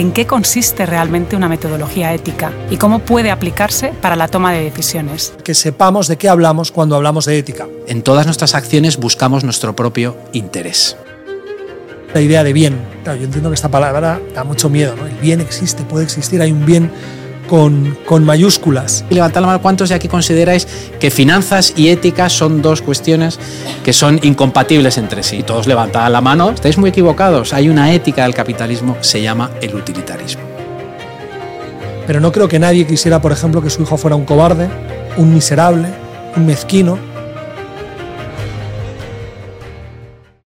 en qué consiste realmente una metodología ética y cómo puede aplicarse para la toma de decisiones. Que sepamos de qué hablamos cuando hablamos de ética. En todas nuestras acciones buscamos nuestro propio interés. La idea de bien. Claro, yo entiendo que esta palabra da mucho miedo. ¿no? El bien existe, puede existir, hay un bien con, con, mayúsculas. Y levantad la mano cuántos de aquí consideráis que finanzas y ética son dos cuestiones que son incompatibles entre sí. Todos levantad la mano, estáis muy equivocados. Hay una ética del capitalismo, se llama el utilitarismo. Pero no creo que nadie quisiera, por ejemplo, que su hijo fuera un cobarde, un miserable, un mezquino,